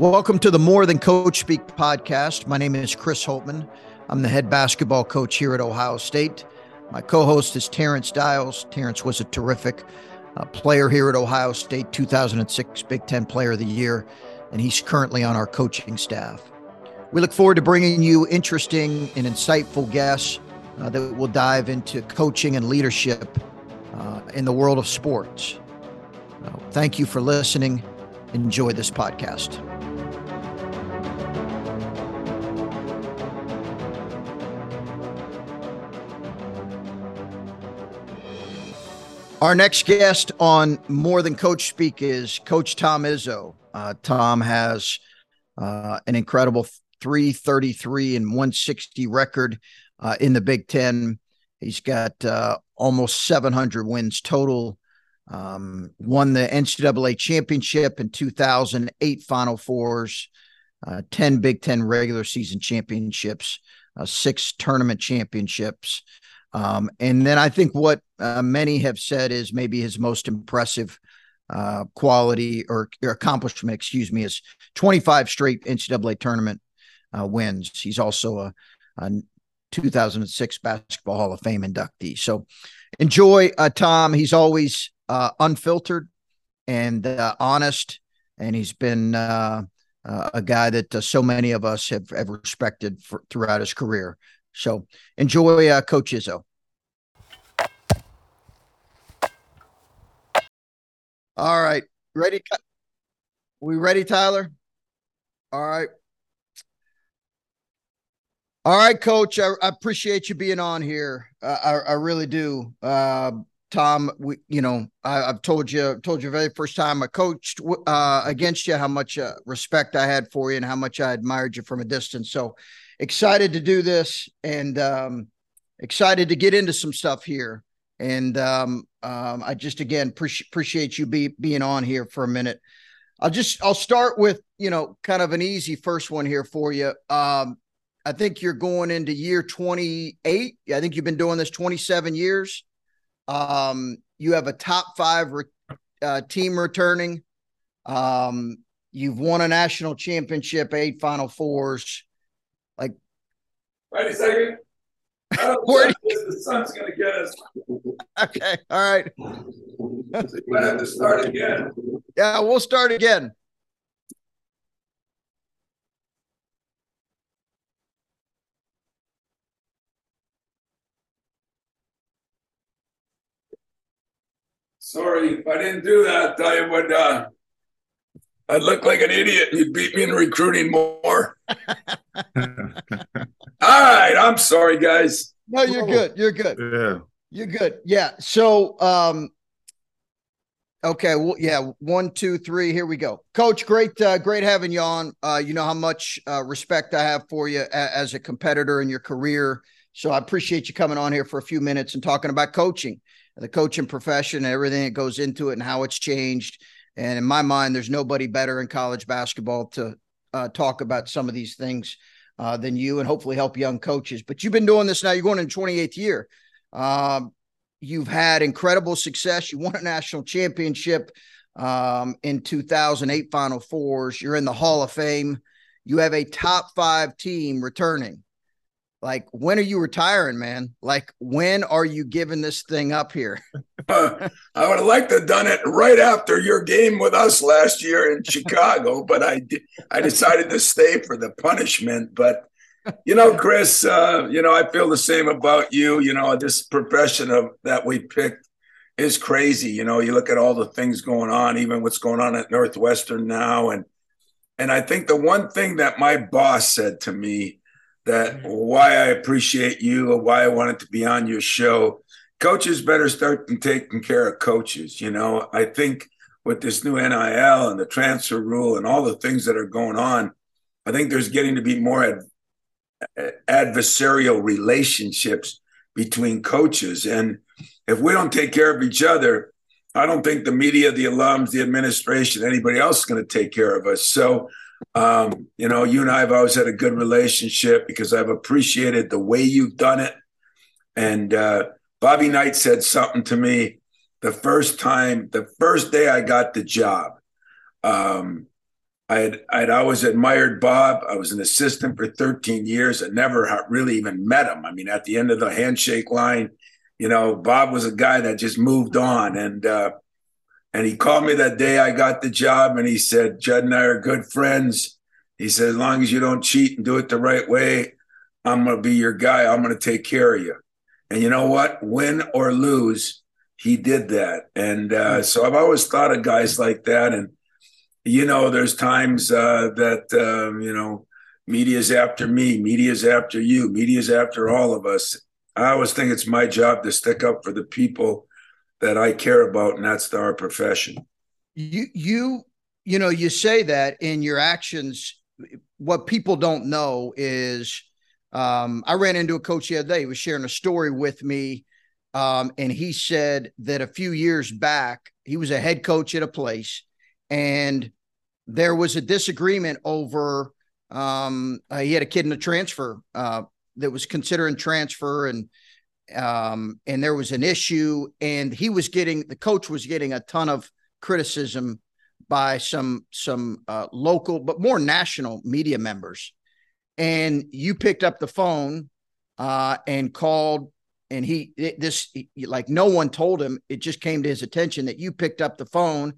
Welcome to the More Than Coach Speak podcast. My name is Chris Holtmann. I'm the head basketball coach here at Ohio State. My co host is Terence Dials. Terence was a terrific uh, player here at Ohio State, 2006 Big Ten Player of the Year, and he's currently on our coaching staff. We look forward to bringing you interesting and insightful guests uh, that will dive into coaching and leadership uh, in the world of sports. Uh, thank you for listening. Enjoy this podcast. Our next guest on More Than Coach Speak is Coach Tom Izzo. Uh, Tom has uh, an incredible 333 and 160 record uh, in the Big Ten. He's got uh, almost 700 wins total. Um, won the NCAA championship in 2008 Final Fours, uh, 10 Big Ten regular season championships, uh, six tournament championships. Um, and then I think what uh, many have said is maybe his most impressive uh, quality or, or, accomplishment, excuse me, is 25 straight NCAA tournament uh, wins. He's also a, a, 2006 Basketball Hall of Fame inductee. So enjoy uh, Tom. He's always uh, unfiltered and uh, honest, and he's been a guy that so many of us have, have respected for, throughout his career. So enjoy uh, Coach Izzo. All right. Ready? We ready, Tyler? All right. All right, Coach. I, I appreciate you being on here. Uh, I, I really do. Uh, Tom, we, you know, I, have told you, told you very first time I coached uh, against you how much uh, respect I had for you and how much I admired you from a distance. So excited to do this and um, excited to get into some stuff here. And um, um, I just again pre- appreciate you be, being on here for a minute. I'll just I'll start with you know kind of an easy first one here for you. Um, I think you're going into year 28. I think you've been doing this 27 years. Um, you have a top five re- uh, team returning. Um, you've won a national championship, eight Final Fours. Like, wait a second. Where the sun's going to get us. Okay. All right. we have to start again. Yeah, we'll start again. Sorry, if I didn't do that, I would uh I'd look like an idiot. You'd beat me in recruiting more. All right. I'm sorry, guys. No, you're good. You're good. Yeah. You're good. Yeah. So um okay, well, yeah, one, two, three. Here we go. Coach, great, uh, great having you on. Uh, you know how much uh, respect I have for you a- as a competitor in your career. So I appreciate you coming on here for a few minutes and talking about coaching, the coaching profession, and everything that goes into it and how it's changed and in my mind, there's nobody better in college basketball to uh, talk about some of these things uh, than you and hopefully help young coaches. But you've been doing this now, you're going in 28th year. Um, you've had incredible success. You won a national championship um, in 2008 Final Fours. You're in the Hall of Fame. You have a top five team returning like when are you retiring man? Like when are you giving this thing up here? Uh, i would have liked to have done it right after your game with us last year in chicago but i i decided to stay for the punishment. But you know chris uh, you know i feel the same about you. You know this profession of that we picked is crazy. You know you look at all the things going on even what's going on at northwestern now. And and i think the one thing that my boss said to me that mm-hmm. why I appreciate you or why I wanted to be on your show. Coaches better start taking care of coaches. You know, I think with this new NIL and the transfer rule and all the things that are going on, I think there's getting to be more ad- adversarial relationships between coaches. And if we don't take care of each other, I don't think the media, the alums, the administration, anybody else is going to take care of us. So um, you know, you and I have always had a good relationship because I've appreciated the way you've done it. And uh, Bobby Knight said something to me the first time, the first day I got the job. Um, I had I'd always admired Bob. I was an assistant for 13 years. I never really even met him. I mean, at the end of the handshake line, you know, Bob was a guy that just moved on, and uh, and he called me that day I got the job, and he said, "Judd and I are good friends." He said, "As long as you don't cheat and do it the right way, I'm going to be your guy. I'm going to take care of you." And you know what? Win or lose, he did that. And uh, hmm. so I've always thought of guys like that. And, you know, there's times uh, that, uh, you know, media's after me, media's after you, media's after all of us. I always think it's my job to stick up for the people that I care about, and that's our profession. You, you, you know, you say that in your actions. What people don't know is um, I ran into a coach the other day. He was sharing a story with me. Um, and he said that a few years back, he was a head coach at a place and there was a disagreement over um, uh, he had a kid in a transfer uh, that was considering transfer and um, and there was an issue and he was getting the coach was getting a ton of criticism by some some uh, local but more national media members. And you picked up the phone uh, and called and he this like no one told him. It just came to his attention that you picked up the phone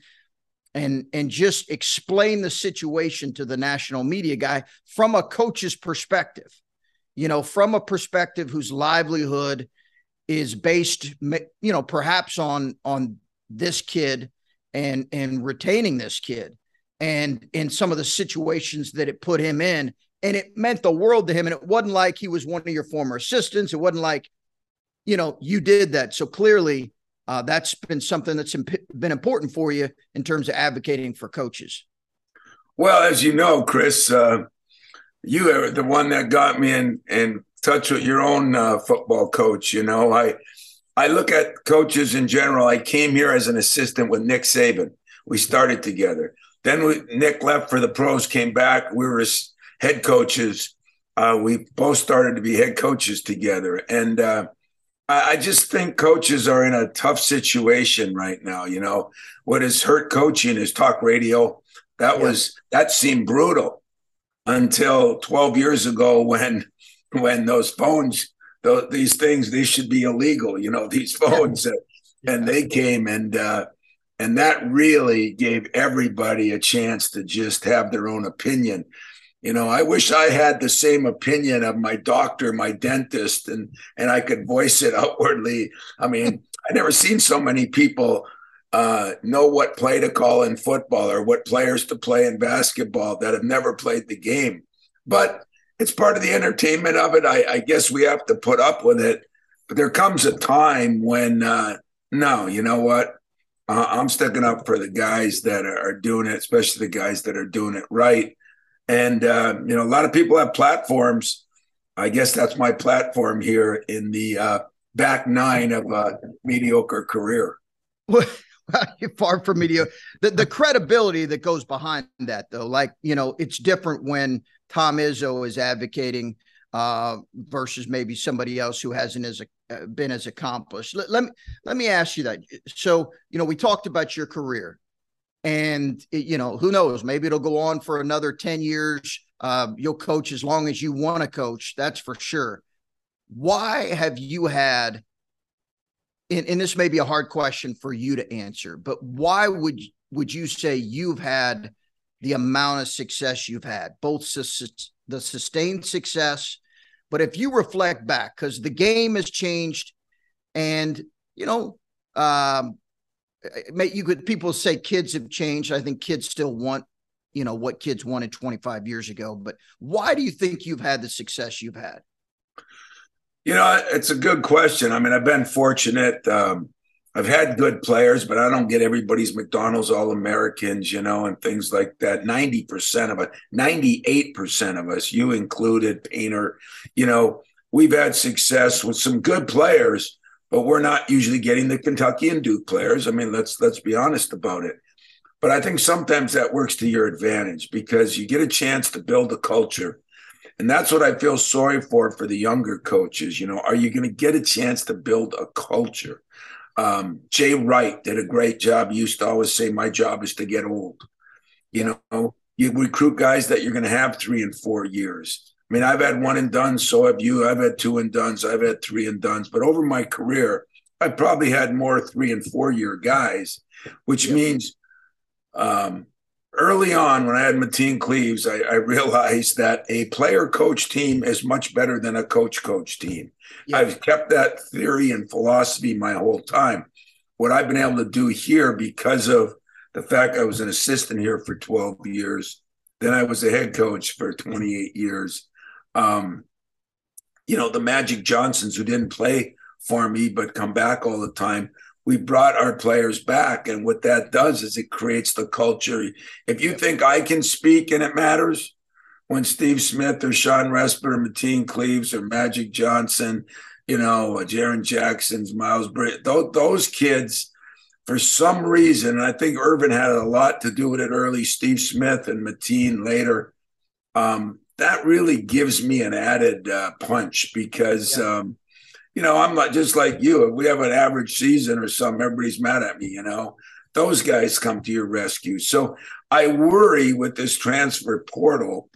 and and just explain the situation to the national media guy from a coach's perspective you know from a perspective whose livelihood is based you know perhaps on on this kid and and retaining this kid and in some of the situations that it put him in and it meant the world to him. And it wasn't like he was one of your former assistants. It wasn't like, you know, you did that. So clearly, uh, that's been something that's imp- been important for you in terms of advocating for coaches. Well, as you know, Chris, uh, you are the one that got me in in touch with your own uh, football coach. You know, I I look at coaches in general. I came here as an assistant with Nick Saban. We started together. Then we, Nick left for the pros, came back. We were head coaches. Uh, we both started to be head coaches together. And uh, I, I, just think coaches are in a tough situation right now. You know, what has hurt coaching is talk radio. That yeah. was that seemed brutal until 12 years ago when when those phones those, these things they should be illegal you know these phones yeah. and they came and uh and that really gave everybody a chance to just have their own opinion. You know i wish i had the same opinion of my doctor my dentist and and i could voice it outwardly. I mean i never seen so many people uh, know what play to call in football or what players to play in basketball that have never played the game. But it's part of the entertainment of it i, I guess we have to put up with it but there comes a time when uh, no you know what uh, i'm sticking up for the guys that are, doing it especially the guys that are doing it right and, uh, you know, a lot of people have platforms. I guess that's my platform here in the uh, back nine of a mediocre career. Far from mediocre. The, the credibility that goes behind that, though, like, you know, it's different when Tom Izzo is advocating uh, versus maybe somebody else who hasn't as uh, been as accomplished. Let, let me let me ask you that. So, you know, we talked about your career and it, you know who knows maybe it'll go on for another 10 years uh, you'll coach as long as you want to coach that's for sure why have you had and, and this may be a hard question for you to answer but why would would you say you've had the amount of success you've had both the sustained success but if you reflect back because the game has changed and you know um, you could people say kids have changed. I think kids still want, you know, what kids wanted 25 years ago. But why do you think you've had the success you've had? You know, it's a good question. I mean, I've been fortunate. Um, I've had good players, but I don't get everybody's McDonald's All Americans, you know, and things like that. 90% of us, 98% of us, you included, Painter, you know, we've had success with some good players but we're not usually getting the Kentucky and Duke players. I mean, let's let's be honest about it. But I think sometimes that works to your advantage because you get a chance to build a culture. And that's what I feel sorry for for the younger coaches. You know, are you going to get a chance to build a culture? Um, Jay Wright did a great job. He used to always say, My job is to get old. You know, you recruit guys that you're going to have three and four years. I mean, I've had one and done, so have you. I've had two and done, I've had three and done. But over my career, I probably had more three and four year guys, which yep. means um, early on when I had Mateen Cleaves, I, I, realized that a player coach team is much better than a coach coach team. Yep. I've kept that theory and philosophy my whole time. What I've been able to do here because of the fact I was an assistant here for 12 years, then I was a head coach for 28 years. Um, you know, the Magic Johnsons who didn't play for me, but come back all the time. We brought our players back. And what that does is it creates the culture. If you think I can speak and it matters, when Steve Smith or Shawn Respert or Mateen Cleaves or Magic Johnson, you know, Jaren Jackson's, Miles Bridges, those, those kids, for some reason, and I think Earvin had a lot to do with it early, Steve Smith and Mateen later. Um, that really gives me an added uh, punch because yeah. um, you know, I'm not just like you. If we have an average season or something, everybody's mad at me, you know. Those guys come to your rescue. So I worry with this transfer portal,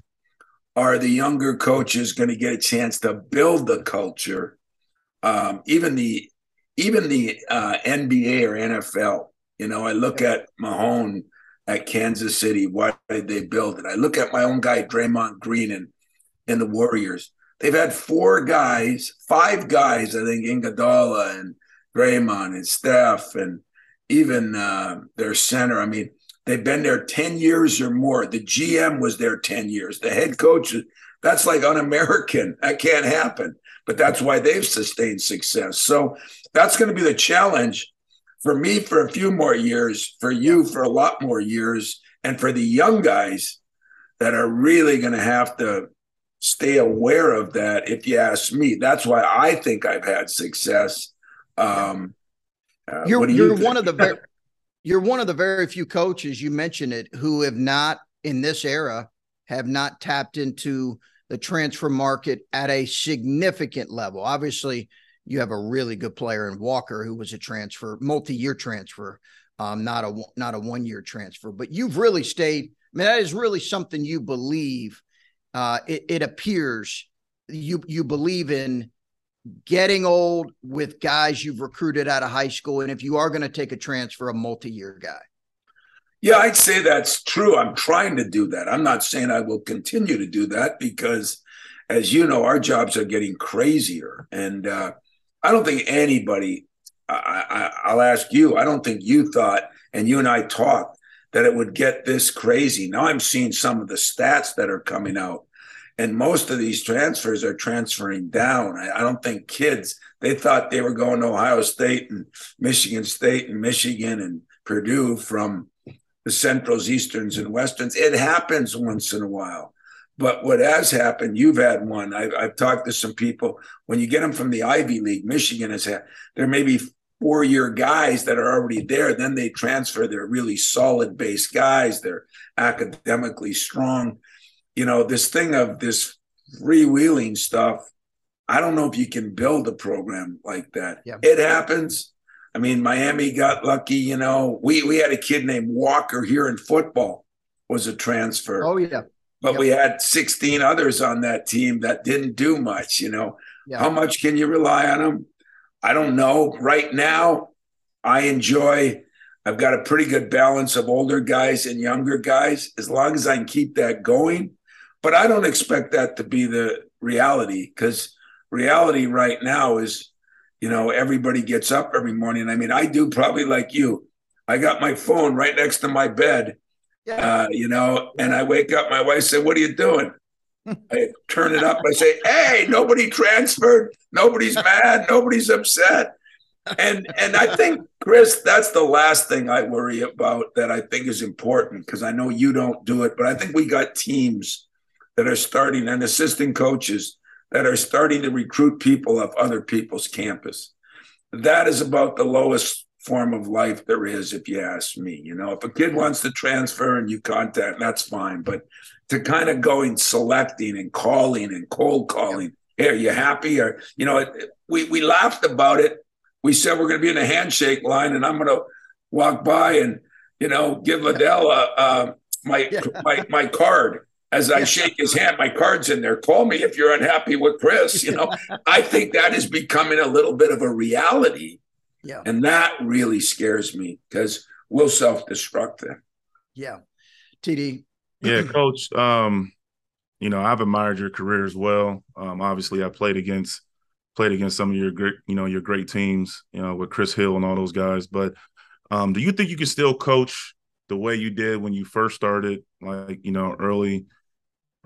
are the younger coaches going to get a chance to build the culture? Um, even the even the uh, NBA or NFL, you know, I look at Mahomes at Kansas City. Why did they build it? I look at my own guy, Draymond Green, and in the Warriors. They've had four guys, five guys, I think, Iguodala and Draymond and Steph and even uh, their center. I mean, they've been there 10 years or more. The GM was there 10 years. The head coach, that's like un American. That can't happen. But that's why they've sustained success. So that's going to be the challenge for me for a few more years, for you for a lot more years, and for the young guys that are really going to have to stay aware of that if you ask me. That's why i think i've had success. Um uh, you're you you're one of the very you're one of the very few coaches you mentioned it who have not in this era have not tapped into the transfer market at a significant level. Obviously you have a really good player in walker who was a transfer multi-year transfer um not a not a one year transfer but you've really stayed i mean that is really something you believe uh, it, it appears you you believe in getting old with guys you've recruited out of high school, and if you are going to take a transfer, a multi-year guy. Yeah, I'd say that's true. I'm trying to do that. I'm not saying I will continue to do that because, as you know, our jobs are getting crazier, and uh, I don't think anybody. I, I, I'll ask you. I don't think you thought, and you and I talked that it would get this crazy. Now I'm seeing some of the stats that are coming out and most of these transfers are transferring down. I, I, don't think kids, they thought they were going to Ohio State and Michigan State and Michigan and Purdue from the Centrals, Easterns, and Westerns. It happens once in a while. But what has happened, you've had one. I've, I've talked to some people. When you get them from the Ivy League, Michigan has had, there may be four year guys that are already there. Then they transfer. They're really solid base guys. They're academically strong you know, this thing of this freewheeling stuff, I don't know if you can build a program like that. Yeah. It happens. I mean, Miami got lucky, you know. We we had a kid named Walker here in football was a transfer. Oh yeah. But yep. we had 16 others on that team that didn't do much, you know. Yeah. How much can you rely on them? I don't know. Right now, I enjoy I've got a pretty good balance of older guys and younger guys. As long as I can keep that going, but I don't expect that to be the reality because reality right now is, you know, everybody gets up every morning. I mean, I do probably like you. I got my phone right next to my bed, yeah. uh, you know, and I wake up. My wife said, "What are you doing?" I turn it up. I say, "Hey, nobody transferred. Nobody's mad. Nobody's upset." And and I think, Chris, that's the last thing I worry about. That I think is important because I know you don't do it, but I think we got teams that are starting and assistant coaches that are starting to recruit people off other people's campus. That is about the lowest form of life there is, if you ask me. You know, if a kid wants to transfer and you contact, that's fine. But to kind of going selecting and calling and cold calling, hey, are you happy? Or, you know, we, we laughed about it. We said we're going to be in a handshake line and I'm going to walk by and, you know, give Liddell a, a my yeah. my my card as I shake his hand. My card's in there. Call me if you're unhappy with Chris. You know, I think that is becoming a little bit of a reality. Yeah. And that really scares me because we'll self destruct then. Yeah. TD. Yeah, coach. Um, you know, I've admired your career as well. Um, obviously I played against played against some of your great, you know, your great teams, you know, with Chris Hill and all those guys. But um, do you think you can still coach the way you did when you first started, like, you know, early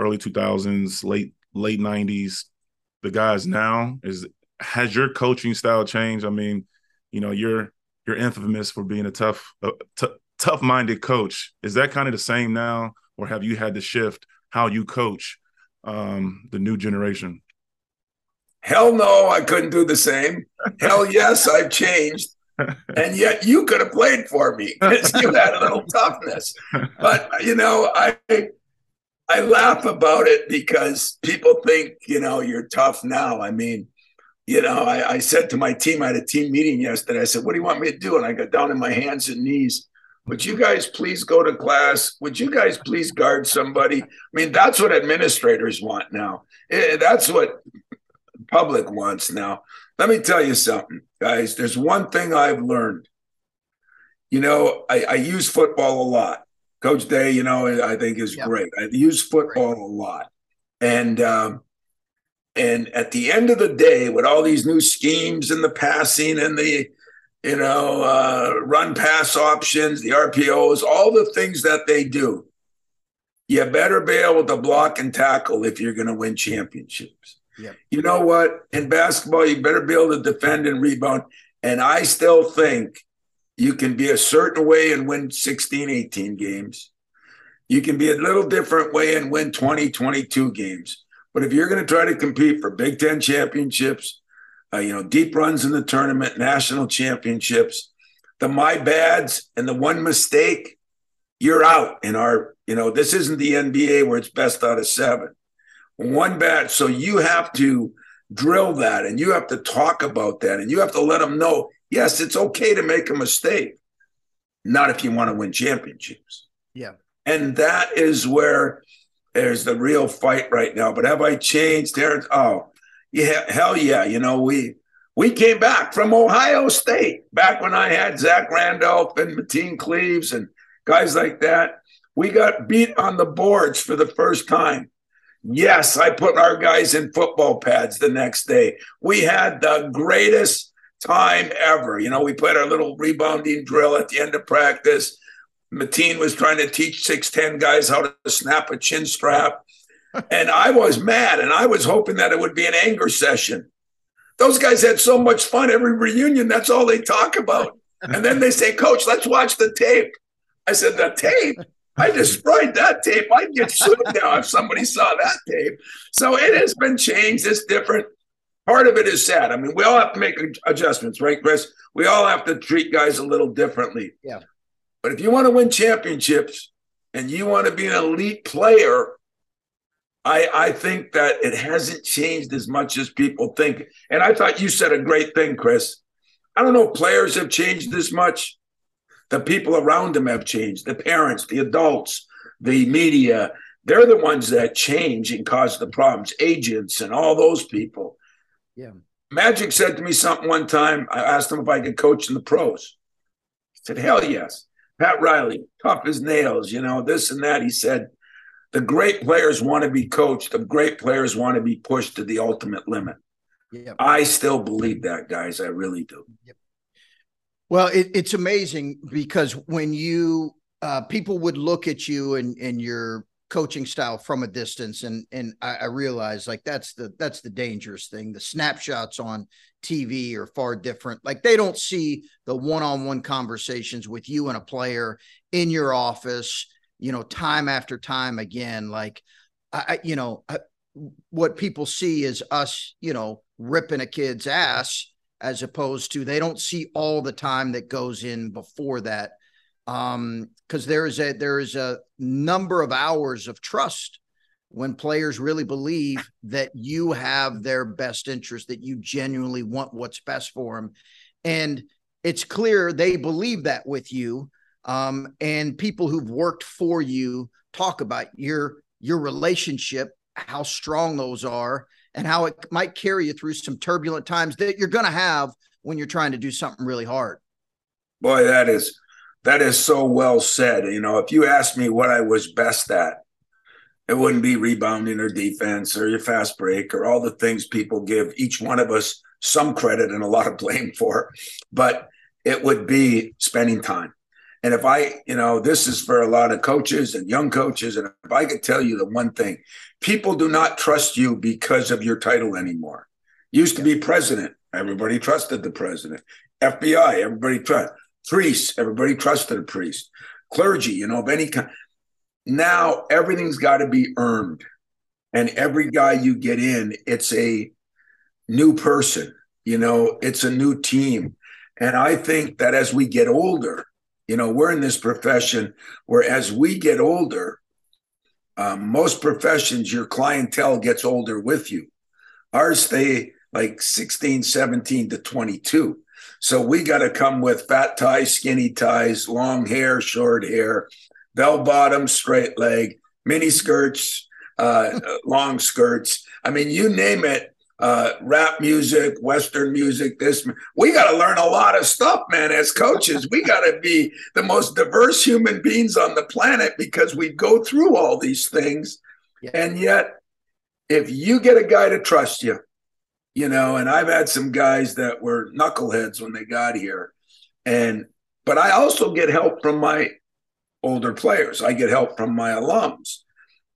early 2000s, late late 90s, the guys now? Is has your coaching style changed? I mean, you know, you're you're infamous for being a tough uh, t- tough-minded coach. Is that kind of the same now or have you had to shift how you coach um, the new generation? Hell no, I couldn't do the same. Hell yes, I've changed. And yet you could have played for me because you had a little toughness. But you know, I I laugh about it because people think, you know, you're tough now. I mean, you know, I, I, said to my team, I had a team meeting yesterday. I said, What do you want me to do? And I got down on my hands and knees. Would you guys please go to class? Would you guys please guard somebody? I mean, that's what administrators want now. Eh, that's what public wants now. Let me tell you something, guys. There's one thing I've learned. You know, I, I use football a lot. Coach Day, you know, I think is yep. great. I use football great. a lot. And um, and at the end of the day, with all these new schemes and the passing and the you know uh, run pass options, the RPOs, all the things that they do, you better be able to block and tackle if you're going to win championships. Yep. You know what? In basketball, you better be able to defend and rebound. And I still think you can be a certain way and win 16, 18 games. You can be a little different way and win 20, 22 games. But if you're going to try to compete for Big Ten championships, uh, you know, deep runs in the tournament, national championships, the my bads and the one mistake, you're out in our, you know, this isn't the NBA where it's best out of seven. One bad. So you have to drill that and you have to talk about that and you have to let them know yes, it's okay to make a mistake, not if you want to win championships. Yeah. And that is where there's the real fight right now. But have I changed, Terence? Oh, yeah, hell yeah. You know, we we came back from Ohio State back when I had Zach Randolph and Mateen Cleaves and guys like that. We got beat on the boards for the first time. Yes, I put our guys in football pads the next day. We had the greatest time ever. You know, we played our little rebounding drill at the end of practice. Mateen was trying to teach 6'10 guys how to snap a chin strap. and I was mad and I was hoping that it would be an anger session. Those guys had so much fun. Every reunion, that's all they talk about. And then they say, Coach, let's watch the tape. I said, The tape? I destroyed that tape. I'd get sued now if somebody saw that tape. So it has been changed. It's different. Part of it is sad. I mean, we all have to make adjustments, right, Chris? We all have to treat guys a little differently. Yeah. But if you want to win championships and you want to be an elite player, I, I think that it hasn't changed as much as people think. And I thought you said a great thing, Chris. I don't know if players have changed this much. The people around them have changed. The parents, the adults, the media, they're the ones that change and cause the problems. Agents and all those people. Yeah. Magic said to me something one time. I asked him if I could coach in the pros. He said, Hell yes. Pat Riley, tough as nails, you know, this and that. He said, the great players want to be coached. The great players want to be pushed to the ultimate limit. Yep. I still believe that, guys. I really do. Yep. Well, it, it's amazing because when you uh, people would look at you and and your coaching style from a distance, and and I, I realize like that's the that's the dangerous thing. The snapshots on TV are far different. Like they don't see the one-on-one conversations with you and a player in your office, you know, time after time again. Like I, you know, I, what people see is us, you know, ripping a kid's ass as opposed to they don't see all the time that goes in before that um because there is a there is a number of hours of trust when players really believe that you have their best interest, that you genuinely want what's best for them. And it's clear they believe that with you. um, and people who've worked for you talk about your your relationship, how strong those are, and how it might carry you through some turbulent times that you're going to have when you're trying to do something really hard. Boy, that is that is so well said. You know, if you asked me what I was best at, it wouldn't be rebounding or defense or your fast break or all the things people give each one of us some credit and a lot of blame for, but it would be spending time. And if I, you know, this is for a lot of coaches and young coaches. And if I could tell you the one thing, people do not trust you because of your title anymore. Used to be president. Everybody trusted the president. FBI, everybody trust. Priests, everybody trusted a priest. Clergy, you know, of any kind. Now everything's got to be earned. And every guy you get in, it's a new person, you know, it's a new team. And I think that as we get older, you know, we're in this profession where as we get older, um, most professions, your clientele gets older with you. Ours stay like 16, 17 to 22. So we got to come with fat ties, skinny ties, long hair, short hair, bell bottom, straight leg, mini skirts, uh, long skirts. I mean, you name it. Uh, rap music, Western music, this. We got to learn a lot of stuff, man, as coaches. We got to be the most diverse human beings on the planet because we go through all these things. Yeah. And yet, if you get a guy to trust you, you know, and I've had some guys that were knuckleheads when they got here. And, but I also get help from my older players. I get help from my alums.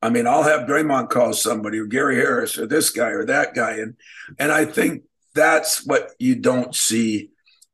I mean, I'll have Draymond call somebody or Gary Harris or this guy or that guy. And, and I think that's what you don't see.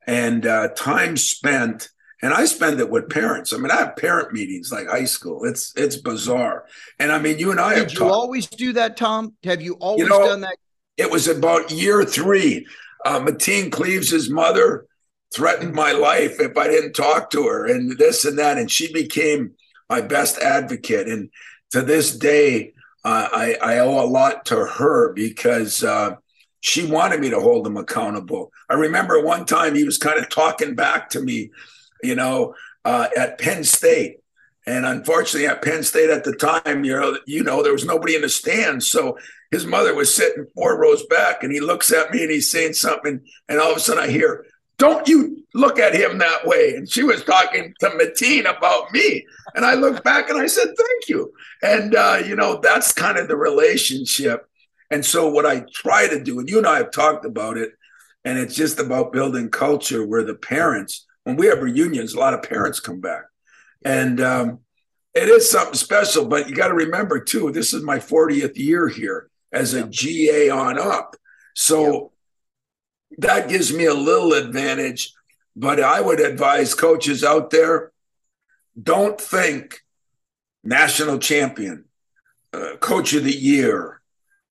And uh, time spent, and I spend it with parents. I mean, I have parent meetings like high school. It's it's bizarre. And I mean, you and I Did you talked. always do that, Tom? Have you always you know, done that? It was about year three. Uh, Mateen Cleaves' mother threatened my life if I didn't talk to her, and this and that, and she became my best advocate. And to this day, uh, I, I owe a lot to her because uh, she wanted me to hold him accountable. I remember one time he was kind of talking back to me, you know, uh, at Penn State. And unfortunately, at Penn State at the time, you know, you know, there was nobody in the stands. So his mother was sitting four rows back, and he looks at me and he's saying something, and all of a sudden I hear, "Don't you look at him that way?" And she was talking to Mateen about me, and I looked back and I said, "Thank you." And uh, you know, that's kind of the relationship. And so, what I try to do, and you and I have talked about it, and it's just about building culture where the parents, when we have reunions, a lot of parents come back, and um, it is something special. But you got to remember too, this is my 40th year here as a GA on up. So that gives me a little advantage. But I would advise coaches out there don't think national champion, uh, coach of the year,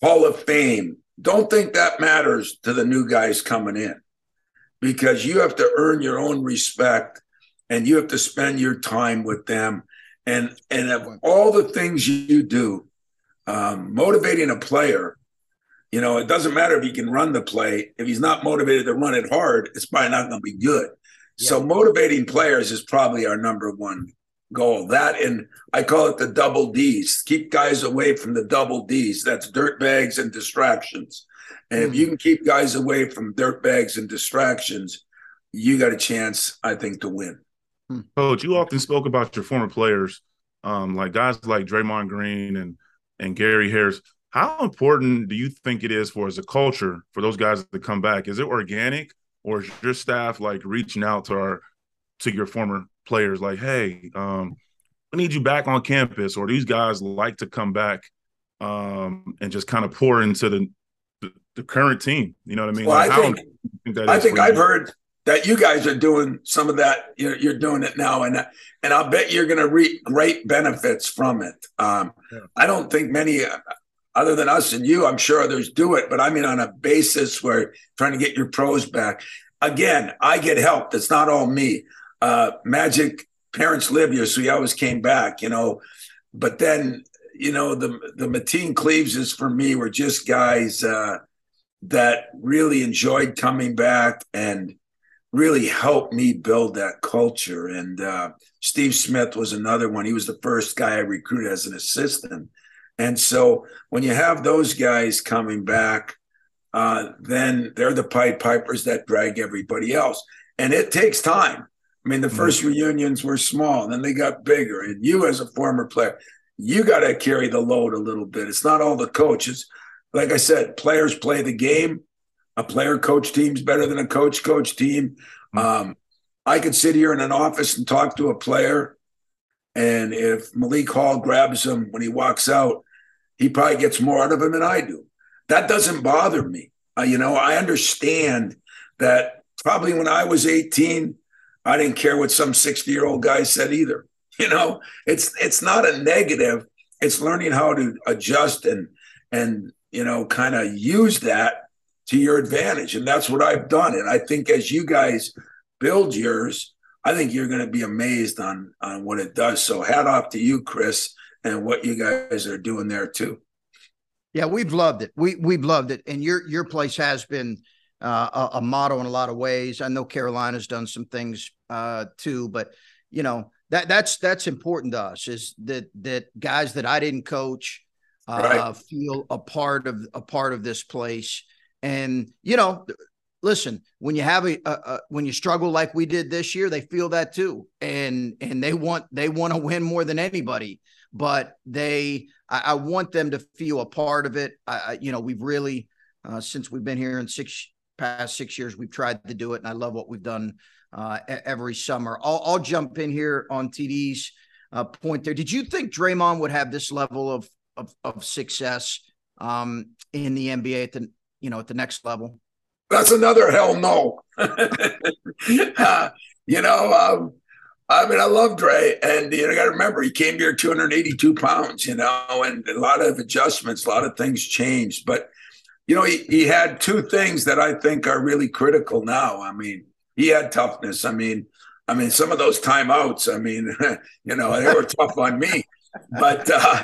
Hall of Fame. Don't think that matters to the new guys coming in because you have to earn your own respect and you have to spend your time with them. And, and of all the things you do, um, motivating a player, you know, it doesn't matter if he can run the play. If he's not motivated to run it hard, it's probably not going to be good. Yeah. So motivating players is probably our number one goal. That and I call it the double D's. Keep guys away from the double D's. That's dirt bags and distractions. And mm-hmm. if you hmm. can keep guys away from dirt bags and distractions, you got a chance, I think, to win. Hmm. Coach, you often spoke about your former players, um, like guys like Draymond Green and and Gary Harris. How important do you think it is for as a culture for those guys to come back? Is it organic or is your staff like reaching out to our to your former players like, hey, um, we need you back on campus, or these guys like to come back um, and just kind of pour into the, the, the current team? You know what I mean? Well, like, I think, think I think I've heard that you guys are doing some of that. You're, you're doing it now, and and I'll bet you're going to reap great benefits from it. Um, yeah. I don't think many, uh, other than us and you, I'm sure others do it, but I mean on a basis where trying to get your pros back. Again, I get help. It's not all me. Uh, Magic parents live here, so he always came back. You know, but then you know the the Mateen Cleaveses for me were just guys uh, that really enjoyed coming back and really helped me build that culture. And uh, Steve Smith was another one. He was the first guy I recruited as an assistant. And so when you have those guys coming back, uh, then they're the Pied Pipers that drag everybody else. And it takes time. I mean, the 1st mm-hmm. reunions were small, and then they got bigger. And you, as a former player, you got to carry the load a little bit. It's not all the coaches. Like I said, players play the game. A player coach team's better than a coach coach team. Mm-hmm. Um, I could sit here in an office and talk to a player, and if Malik Hall grabs him when he walks out, he probably gets more out of him than I do. That doesn't bother me. Uh, you know, I understand that probably when I was 18, I didn't care what some 60 year old guy said either. You know, it's it's not a negative. It's learning how to adjust and and you know kind of use that to your advantage, and that's what I've done. And I think as you guys build yours, I think you're going to be amazed on on what it does. So hat off to you, Chris, and what you guys are doing there too. Yeah, we've loved it. We we've loved it, and your your place has been uh, a, a model in a lot of ways. I know Carolina's done some things uh, too, but you know that that's that's important to us is that that guys that I didn't coach uh, right. feel a part of a part of this place, and you know. Listen, when you have a, a, a when you struggle like we did this year, they feel that too, and and they want they want to win more than anybody. But they, I, I want them to feel a part of it. I, I you know, we've really uh, since we've been here in six past six years, we've tried to do it, and I love what we've done uh, every summer. I'll, I'll, jump in here on TD's uh, point there. Did you think Draymond would have this level of of, of success um, in the NBA at the you know at the next level? That's another hell no. uh, you know, um, I mean, I love Dre, and you know, got to remember he came here 282 pounds, you know, and a lot of adjustments, a lot of things changed, but you know, he, he had two things that I think are really critical now. I mean, he had toughness. I mean, I mean, some of those timeouts, I mean, you know, they were tough on me. But uh,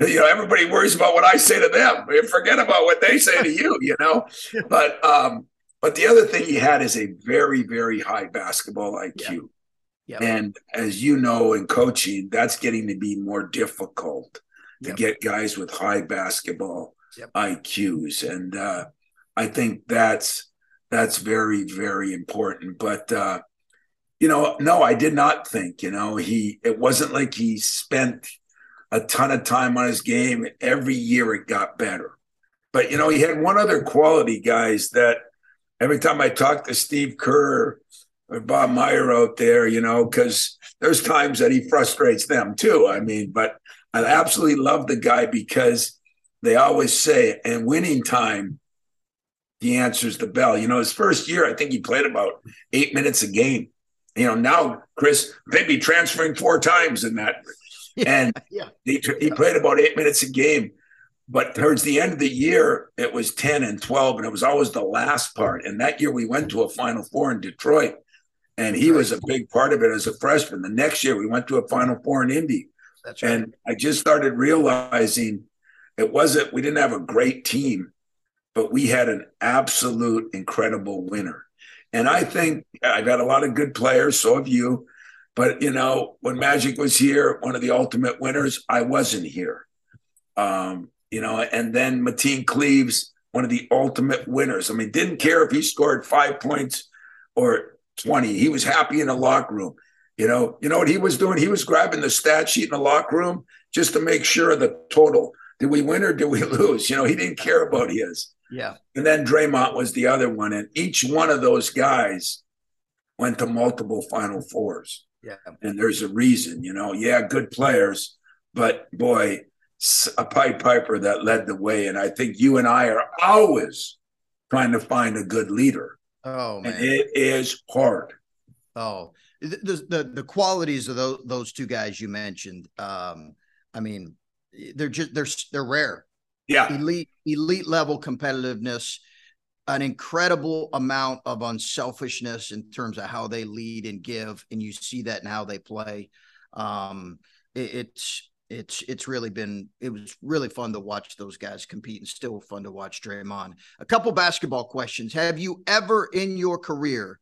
you know, everybody worries about what I say to them. Forget about what they say to you, you know. But um, but the other thing he had is a very, very high basketball IQ. Yeah. Yep. And as you know, in coaching, that's getting to be more difficult to yep. get guys with high basketball yep. IQs, and uh, I think that's that's very very important. But uh, you know, no, I did not think. You know, he it wasn't like he spent a ton of time on his game. Every year it got better. But you know, he had one other quality, guys, that every time I talk to Steve Kerr or Bob Myers out there, you know, because there's times that he frustrates them too. I mean, but I absolutely love the guy because they always say, in winning time, he answers the bell. You know, his first year, I think he played about eight minutes a game. You know, now Chris maybe transferring four times in that, and yeah. he he played about eight minutes a game. But towards the end of the year, it was ten and twelve, and it was always the last part. And that year, we went to a Final Four in Detroit, and he was a big part of it as a freshman. The next year, we went to a Final Four in Indy. That's right. And I just started realizing it wasn't, we didn't have a great team, but we had an absolute incredible winner. And I think I've had a lot of good players, so have you. But, you know, when Magic was here, one of the ultimate winners, I wasn't here. Um, you know, and then Mateen Cleaves, one of the ultimate winners. I mean, didn't care if he scored five points or 20. He was happy in the locker room. You know, you know what he was doing? He was grabbing the stat sheet in the locker room just to make sure of the total did we win or did we lose? You know, he didn't care about his. Yeah. And then Draymond was the other one. And each one of those guys went to multiple Final Fours. Yeah. And there's a reason, you know, yeah, good players, but boy, a pipe piper that led the way. And I think you and I are always trying to find a good leader. Oh, man. And it is hard. Oh, the, the, the qualities of those, those two guys you mentioned. Um, I mean, they're just they're they're rare. Yeah, elite elite level competitiveness, an incredible amount of unselfishness in terms of how they lead and give, and you see that in how they play. Um, it, it's it's it's really been it was really fun to watch those guys compete and still fun to watch Draymond. A couple basketball questions. Have you ever in your career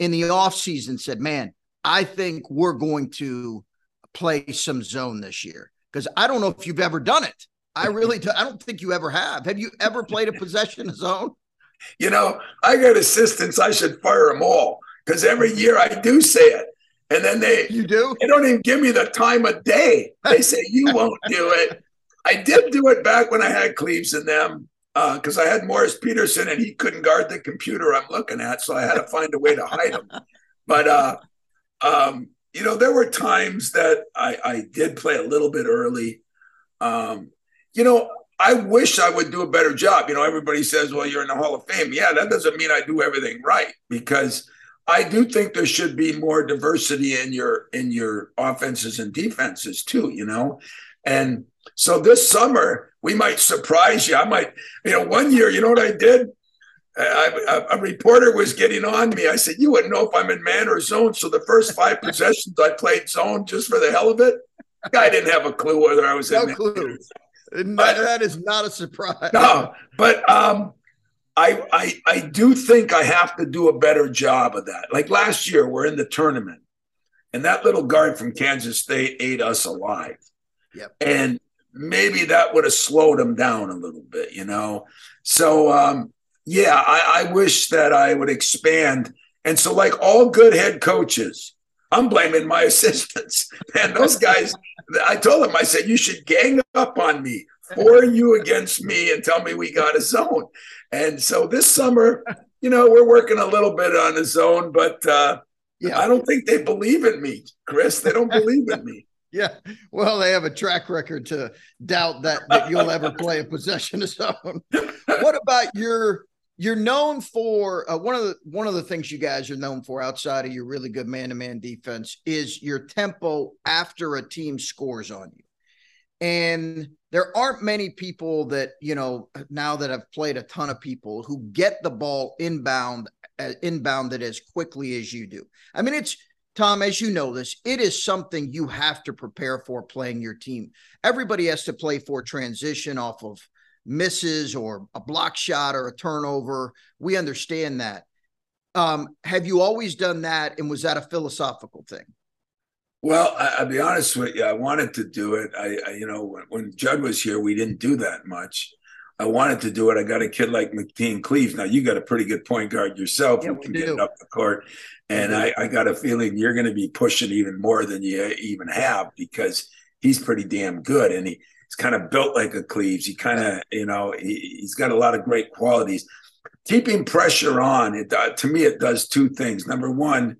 in the offseason said, man, I think we're going to play some zone this year? Because I don't know if you've ever done it. I really do, I don't think you ever have. Have you ever played a possession zone? You know, I got assistants. I should fire them all because every year I do say it. And then they you do they don't even give me the time of day. They say you won't do it. I did do it back when I had Cleaves in them because uh, I had Morris Peterson and he couldn't guard the computer I'm looking at, so I had to find a way to hide him. But uh, um, you know, there were times that I, I did play a little bit early. Um, you know, I wish I would do a better job. You know, everybody says, "Well, you're in the Hall of Fame." Yeah, that doesn't mean I do everything right because I do think there should be more diversity in your in your offenses and defenses too. You know, and so this summer we might surprise you. I might, you know, one year, you know what I did? I, a, a reporter was getting on me. I said, "You wouldn't know if I'm in man or zone." So the first five possessions, I played zone just for the hell of it. Guy didn't have a clue whether I was no in. clue. But, that is not a surprise. No, but um, I, I I do think I have to do a better job of that. Like last year, we're in the tournament, and that little guard from Kansas State ate us alive. Yep. And maybe that would have slowed him down a little bit, you know. So um, yeah, I, I wish that I would expand. And so, like all good head coaches, I'm blaming my assistants. And those guys, I told them, I said, you should gang up on me, for you against me, and tell me we got a zone. And so this summer, you know, we're working a little bit on a zone, but uh, yeah. I don't think they believe in me, Chris. They don't believe in me. Yeah, well, they have a track record to doubt that that you'll ever play a possession of zone. What about your? You're known for uh, one of the one of the things you guys are known for outside of your really good man to man defense is your tempo after a team scores on you, and there aren't many people that you know now that i've played a ton of people who get the ball inbound uh, inbounded as quickly as you do. I mean, it's Tom, as you know this, it is something you have to prepare for playing your team. Everybody has to play for transition off of misses or a block shot or a turnover. We understand that. Um, have you always done that? And was that a philosophical thing? Well, I, will be honest with you. I wanted to do it. I, I you know, when, when, Jud was here, we didn't do that much. I wanted to do it. I got a kid like Mateen Cleaves. Now you got a pretty good point guard yourself yeah, who can get up the court. And I, I got a feeling you're going to be pushing even more than you even have because he's pretty damn good. And he, he's kind of built like a Cleaves. He kind of, you know, he, has got a lot of great qualities. Keeping pressure on, it uh, to me, it does two things. Number one,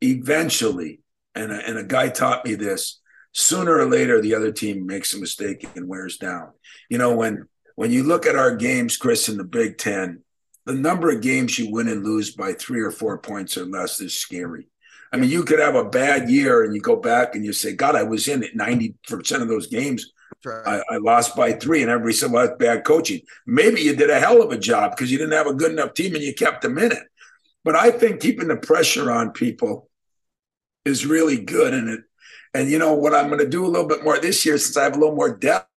eventually, and a, and a guy taught me this, sooner or later, the other team makes a mistake and wears down. You know, when when you look at our games, Chris, in the Big Ten, the number of games you win and lose by three or four points or less is scary. I mean, you could have a bad year and you go back and you say, God, I was in it 90% of those games. I, I, lost by three, and everybody said, Well, that's bad coaching. Maybe you did a hell of a job because you didn't have a good enough team and you kept them in it. But I think keeping the pressure on people is really good. And it, and you know what I'm going to do a little bit more this year, since I have a little more depth,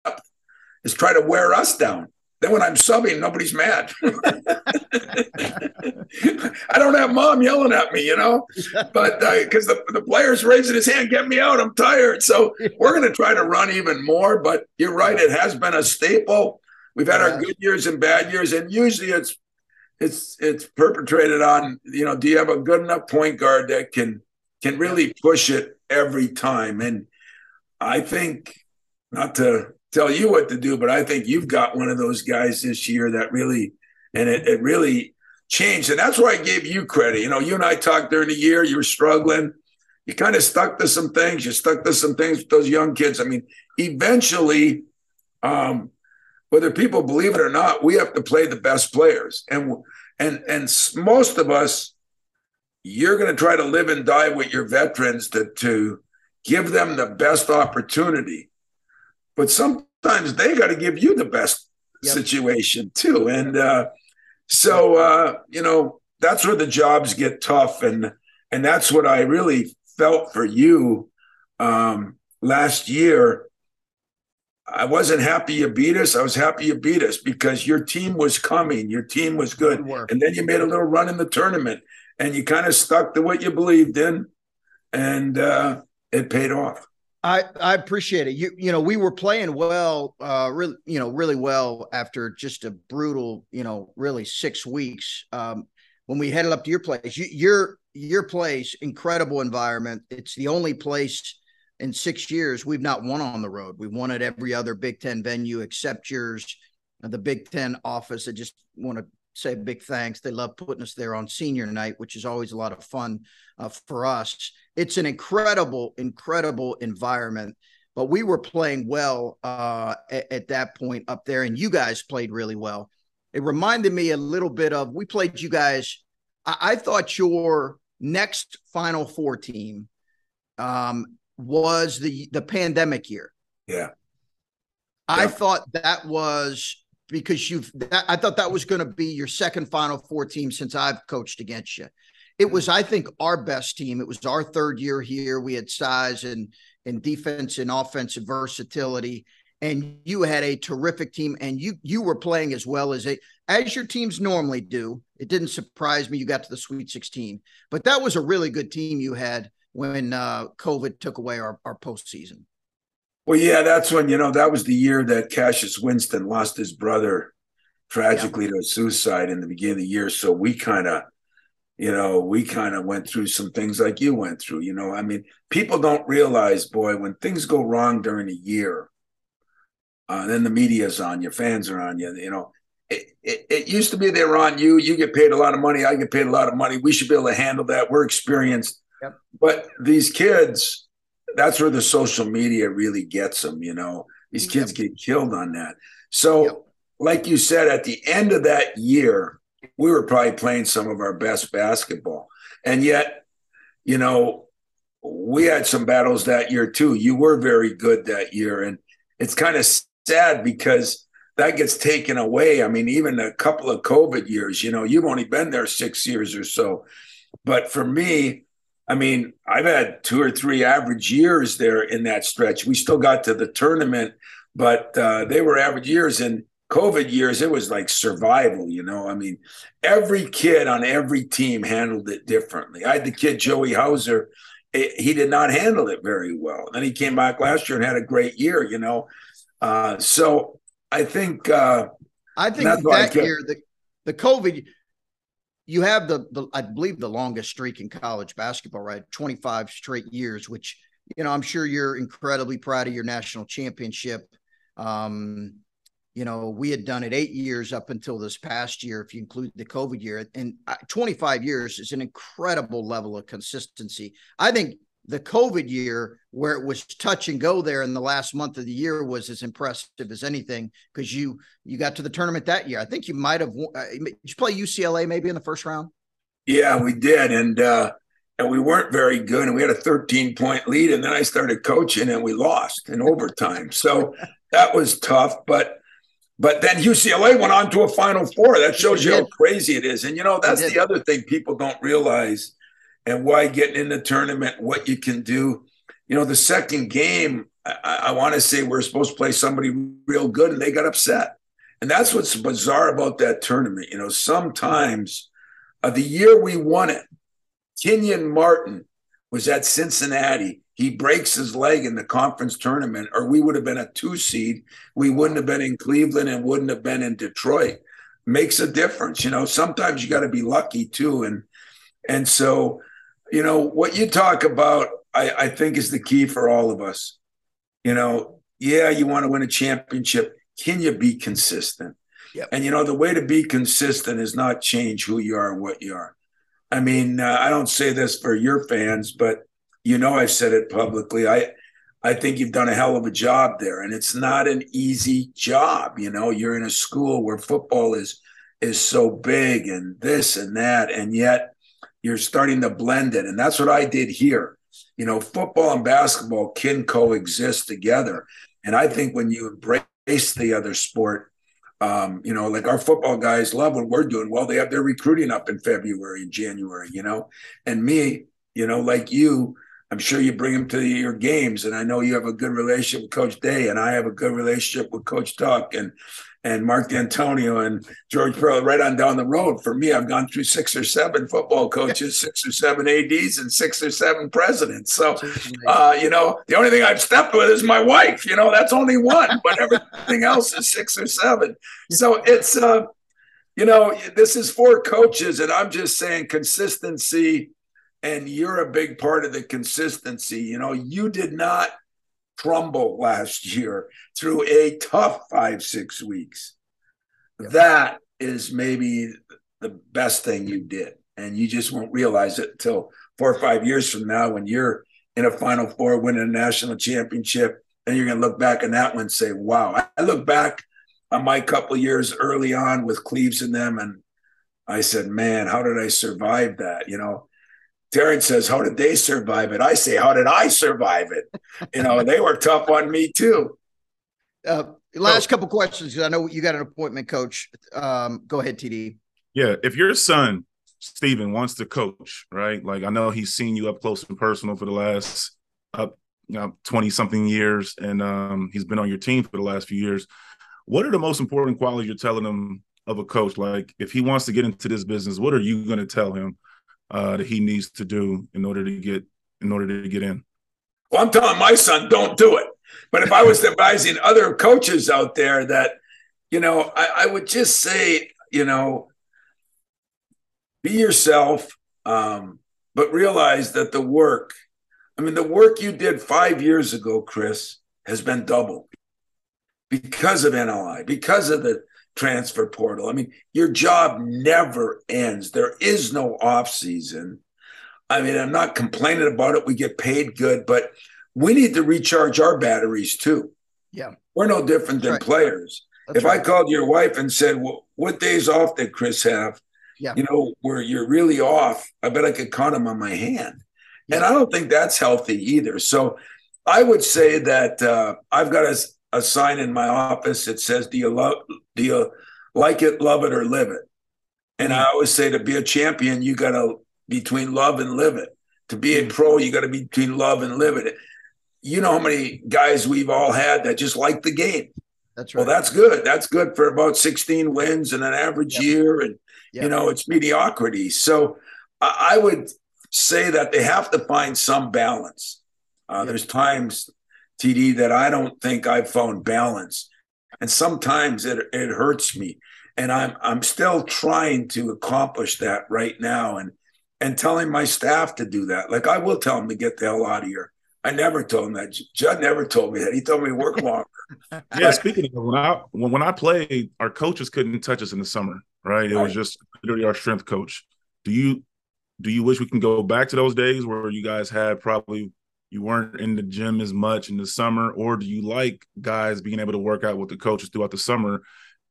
is try to wear us down. Then when I'm subbing, nobody's mad. I don't have mom yelling at me, you know, but because uh, the, the player's raising his hand, get me out, I'm tired. So we're going to try to run even more. But you're right, it has been a staple. We've had our good years and bad years, and usually it's it's it's perpetrated on you know, do you have a good enough point guard that can can really push it every time? And I think not to tell you what to do, but I think you've got one of those guys this year that really, and it, it really changed. And that's why I gave you credit. You know, you and I talked during the year, you were struggling. You kind of stuck to some things. You stuck to some things with those young kids. I mean, eventually, um, whether people believe it or not, we have to play the best players. And and and most of us, you're going to try to live and die with your veterans to to give them the best opportunity but sometimes they got to give you the best yep. situation too. And uh, so, uh, you know, that's where the jobs get tough. And, and that's what I really felt for you um, last year. I wasn't happy you beat us. I was happy you beat us because your team was coming. Your team was good. good and then you made a little run in the tournament. and you kind of stuck to what you believed in, and uh, it paid off. I, I appreciate it. You you know we were playing well, uh, really you know really well after just a brutal you know really six weeks. Um, when we headed up to your place, you, your your place, incredible environment. It's the only place in six years we've not won on the road. We've won at every other Big Ten venue except yours, the Big Ten office. I just want to say big thanks. They love putting us there on senior night, which is always a lot of fun uh, for us. It's an incredible, incredible environment. But we were playing well uh, at, at that point up there, and you guys played really well. It reminded me a little bit of we played you guys. I, I thought your next Final Four team um, was the the pandemic year. Yeah. I yeah. thought that was because you've that, I thought that was going to be your second final four team since I've coached against you. It was, I think, our best team. It was our third year here. We had size and and defense and offensive versatility, and you had a terrific team. And you you were playing as well as a as your teams normally do. It didn't surprise me you got to the Sweet 16, but that was a really good team you had when uh, COVID took away our our postseason. Well, yeah, that's when, you know, that was the year that Cassius Winston lost his brother tragically yeah. to suicide in the beginning of the year. So we kind of, you know, we kind of went through some things like you went through. You know, I mean, people don't realize, boy, when things go wrong during a year, uh, then the media's on you, fans are on you. You know, it, it, it, used to be they were on you. You get paid a lot of money. I get paid a lot of money. We should be able to handle that. We're experienced. Yep. But these kids, that's where the social media really gets them. You know, these kids get killed on that. So, yep. like you said, at the end of that year, we were probably playing some of our best basketball, and yet, you know, we had some battles that year too. You were very good that year, and it's kind of sad because that gets taken away. I mean, even a couple of COVID years, you know, you've only been there six years or so. But for me, I mean, I've had two or three average years there in that stretch. We still got to the tournament, but uh, they were average years. And COVID years, it was like survival, you know. I mean, every kid on every team handled it differently. I had the kid Joey Hauser. It, he did not handle it very well. Then he came back last year and had a great year, you know. Uh, so I think uh, I think that year the the COVID you have the, the I believe the longest streak in college basketball, right? 25 straight years, which you know, I'm sure you're incredibly proud of your national championship. Um, you know, we had done it eight years up until this past year, if you include the COVID year, and 25 years is an incredible level of consistency. I think the COVID year, where it was touch and go there in the last month of the year, was as impressive as anything because you you got to the tournament that year. I think you might have. Uh, did you play UCLA maybe in the first round? Yeah, we did, and uh, and we weren't very good, and we had a 13 point lead, and then I started coaching, and we lost in overtime. So that was tough, but. But then UCLA went on to a Final Four. That shows you how crazy it is. And you know, that's the other thing people don't realize and why getting in the tournament, what you can do. You know, the second game, I, I want to say we're supposed to play somebody real good, and they got upset. And that's what's bizarre about that tournament. You know, sometimes uh, the year we won it, Kenyon Martin was at Cincinnati. He breaks his leg in the conference tournament, or we would have been a two seed. We wouldn't have been in Cleveland and wouldn't have been in Detroit. Makes a difference. You know, sometimes you got to be lucky too. And and so you know, what you talk about, I, I think is the key for all of us. You know, yeah, you want to win a championship. Can you be consistent? Yep. And you know, the way to be consistent is not change who you are and what you are. I mean, uh, I don't say this for your fans, but you know, I've said it publicly. I, I think you've done a hell of a job there, and it's not an easy job. You know, you're in a school where football is is so big and this and that, and yet you're starting to blend it. And that's what I did here. You know, football and basketball can coexist together. And I think when you embrace the other sport, um, you know, like our football guys love what we're doing. Well, they have their recruiting up in February and January, you know, and me, you know, like you, I'm sure you bring them to your games, and I know you have a good relationship with Coach Day, and I have a good relationship with Coach Tuck and and Mark Dantonio and George Perles right on down the road. For me, I've gone through six or seven football coaches, six or seven ads, and six or seven presidents. So, uh, you know, the only thing I've stepped with is my wife. You know, that's only one, but everything else is six or seven. So it's, uh, you know, this is for coaches, and I'm just saying consistency and you're a big part of the consistency. You know, you did not crumble last year through a tough five, six weeks. That is maybe the best thing you did. And you just won't realize it until four or five years from now when you're in a Final Four, winning a national championship. And you're going to look back on that one and say, wow. I look back on my couple years early on with Cleaves and them, and I said, man, how did I survive that? You know, Terence says, How did they survive it? I say, How did I survive it? You know, they were tough on me too. Uh, last oh. couple questions. I know you got an appointment, coach. Um, go ahead, TD. Yeah. If your son, Steven, wants to coach, right? Like I know he's seen you up close and personal for the last up you know 20 something years and um, he's been on your team for the last few years. What are the most important qualities you're telling him of a coach? Like if he wants to get into this business, what are you going to tell him? Uh, that he needs to do in order to get in order to get in? Well, I'm telling my son, don't do it. But if I was advising other coaches out there that, you know, I, I would just say, you know, be yourself, um, but realize that the work, I mean, the work you did five years ago, Chris, has been doubled because of NLI, because of the transfer portal. I mean, your job never ends. There is no off season. I mean, I'm not complaining about it. We get paid good, but we need to recharge our batteries too. Yeah. We're no different That's than right. players. That's if right. I called your wife and said, well, what days off did Chris have? Yeah. You know, where you're really off, I bet I could count them on my hand. Yeah. And I don't think that's healthy either. So I would say that uh, I've got a, a sign in my office that says, "Do you love? Do you like it, love it, or live it?" And I always say, to be a champion, you got to between love and live it. To be a pro, you got to be between love and live it. You know how many guys we've all had that just like the game. That's right. Well, that's good. That's good for about 16 wins in an average yep. year, and yep. you know it's mediocrity. So I would say that they have to find some balance. Uh, yep. There's times TD, that I don't think I've found balance. And sometimes it, it hurts me. And I'm I'm still trying to accomplish that right now and and telling my staff to do that. Like I will tell them to get the hell out of here. I never told him that. Jud never told me that. He told me to work longer. yeah, speaking of when I when I played, our coaches couldn't touch us in the summer, right? It right. was just literally our strength coach. Do you do you wish we can go back to those days where you guys had probably you weren't in the gym as much in the summer, or do you like guys being able to work out with the coaches throughout the summer?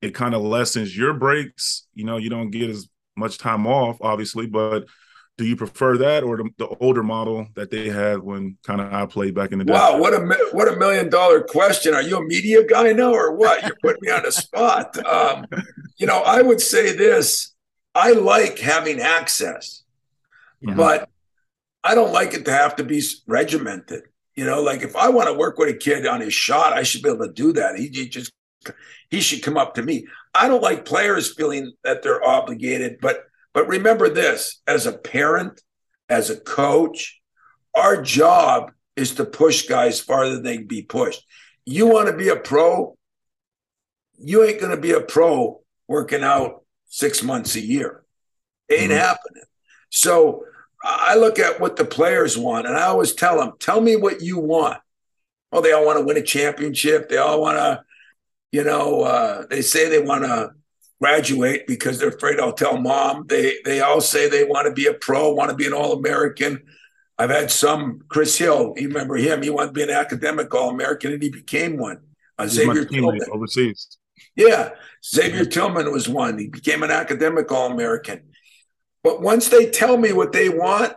It kind of lessens your breaks. You know, you don't get as much time off, obviously, but do you prefer that or the, the older model that they had when kind of I played back in the day? Wow, what a what a million dollar question! Are you a media guy now or what? You're putting me on the spot. Um, you know, I would say this: I like having access, yeah. but I don't like it to have to be regimented. You know, like if I want to work with a kid on his shot, I should be able to do that. He, he just he should come up to me. I don't like players feeling that they're obligated, but but remember this: as a parent, as a coach, our job is to push guys farther than they can be pushed. You want to be a pro, you ain't going to be a pro working out six months a year. Ain't mm-hmm. happening. So I look at what the players want, and I always tell them, "Tell me what you want." Oh, they all want to win a championship. They all want to, you know, uh, they say they want to graduate because they're afraid I'll tell mom. They they all say they want to be a pro, want to be an All American. I've had some Chris Hill. You remember him? He wanted to be an academic All American, and he became one. Uh, Xavier Tillman overseas. Yeah, Xavier Tillman was one. He became an academic All American. But once they tell me what they want,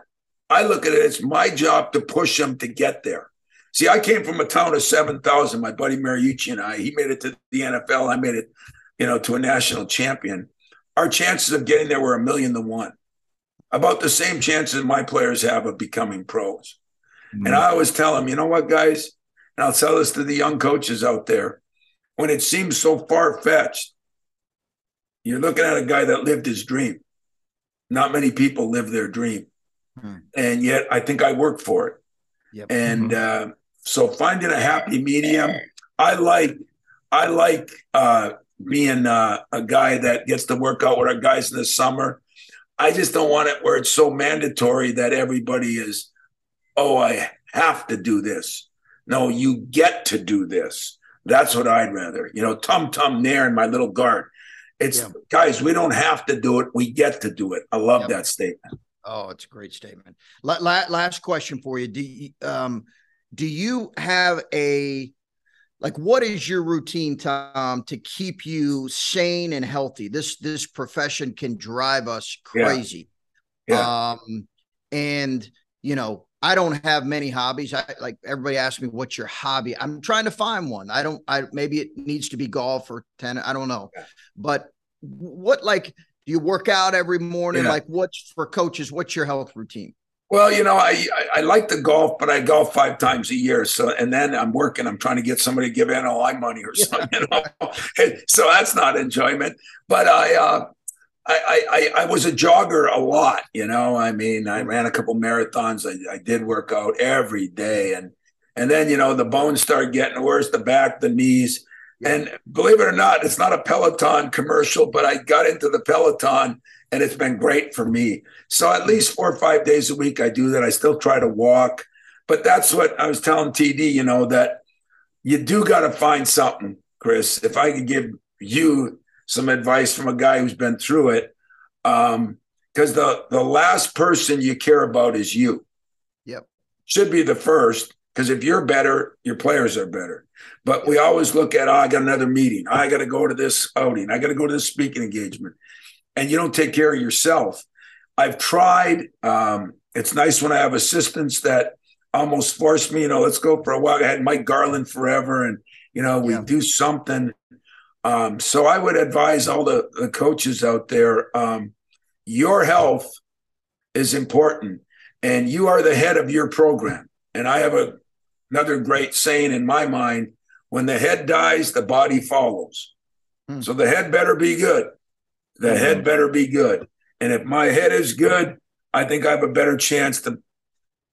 I look at it it's my job to push them to get there. See, I came from a town of 7,000. My buddy Mariucci and I, he made it to the NFL. I made it, you know, to a national champion. Our chances of getting there were a million to one. About the same chances my players have of becoming pros. Mm-hmm. And I always tell them, you know what, guys, and I'll tell this to the young coaches out there, when it seems so far fetched, you're looking at a guy that lived his dream. Not many people live their dream. Mm-hmm. And yet I think I work for it. Yep. And mm-hmm. uh, so finding a happy medium, I like I like uh, being uh, a guy that gets to work out with our guys in the summer. I just don't want it where it's so mandatory that everybody is, oh, I have to do this. No, you get to do this. That's what I'd rather. You know, tum tum there in my little guard. It's yeah. guys, we don't have to do it. We get to do it. I love yep. that statement. Oh, it's a great statement. La- la- last question for you. Do you, um, do you have a like what is your routine tom to keep you sane and healthy this this profession can drive us crazy yeah. yeah. um and you know i don't have many hobbies i like everybody asks me what's your hobby i'm trying to find one i don't i maybe it needs to be golf or tennis i don't know yeah. but what like do you work out every morning yeah. like what's for coaches what's your health routine well, you know, I, I, I like the golf, but I golf five times a year. So, and then I'm working. I'm trying to get somebody to give NOI money or something. You know? so that's not enjoyment. But I, uh, I, I, I was a jogger a lot. You know, I mean, I mm-hmm. ran a couple marathons. I, I did work out every day, and and then you know the bones start getting worse, the back, the knees. And believe it or not, it's not a Peloton commercial, but I got into the Peloton and it's been great for me. So at mm-hmm. least four or five days a week, I do that. I still try to walk, but that's what I was telling TD. You know that you do got to find something, Chris. If I could give you some advice from a guy who's been through it, because um, the the last person you care about is you. Yep, should be the first. Because if you're better, your players are better. But we always look at, oh, I got another meeting. I got to go to this outing. I got to go to this speaking engagement and you don't take care of yourself. I've tried. Um, it's nice when I have assistants that almost force me, you know, let's go for a walk. I had Mike Garland forever, and you know, we yeah. do something. Um, so I would advise all the, the coaches out there: um, your health is important, and you are the head of your program. And I have a, another great saying in my mind: when the head dies, the body follows. Hmm. So the head better be good. The mm-hmm. head better be good. And if my head is good, I think I have a better chance to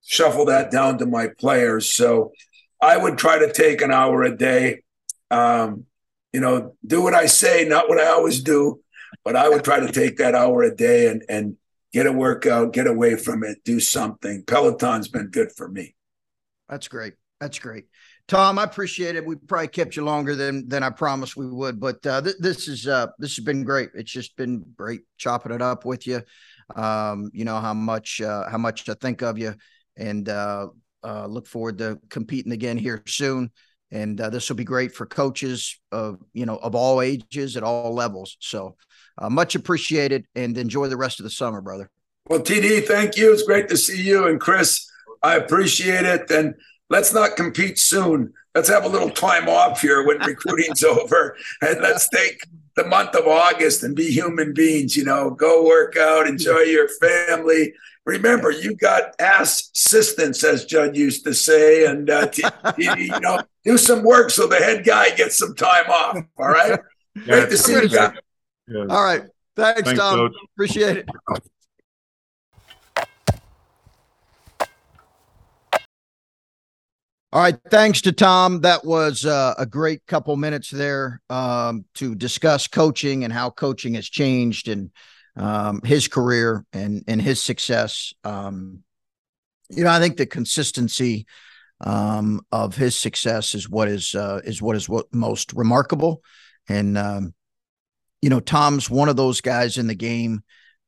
shuffle that down to my players. So I would try to take an hour a day. Um, you know, do what I say, not what I always do, but I would try to take that hour a day and and get a workout, get away from it, do something. Peloton's been good for me. That's great. That's great. Tom, I appreciate it. We probably kept you longer than than I promised we would, but uh, th- this is uh, this has been great. It's just been great chopping it up with you. Um, you know how much uh, how much I think of you, and uh, uh, look forward to competing again here soon. And uh, this will be great for coaches of you know of all ages at all levels. So much appreciated, and enjoy the rest of the summer, brother. Well, TD, thank you. It's great to see you, and Chris, I appreciate it. And let's not compete soon. Let's have a little time off here when recruiting's over, and let's take the month of August and be human beings. You know, go work out, enjoy your family. Remember, you got ass assistants, as Jud used to say, and uh, t- you know, do some work so the head guy gets some time off. All right. Great to see you guys. All right. Thanks, Thanks Tom. Coach. Appreciate it. All right. Thanks to Tom. That was uh, a great couple minutes there um, to discuss coaching and how coaching has changed and um, his career and, and his success. Um, you know, I think the consistency um, of his success is what is uh, is what is what most remarkable. And um, you know, Tom's one of those guys in the game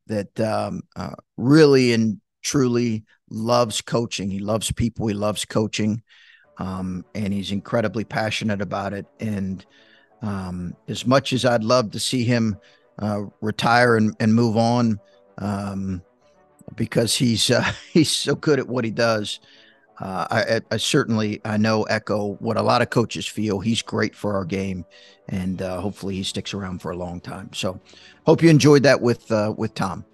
that um, uh, really and truly loves coaching. He loves people. He loves coaching um, and he's incredibly passionate about it. And um, as much as I'd love to see him uh, retire and, and move on, um, because he's uh, he's so good at what he does. Uh, I, I, certainly I know echo what a lot of coaches feel. He's great for our game, and uh, hopefully he sticks around for a long time. So, hope you enjoyed that with uh, with Tom.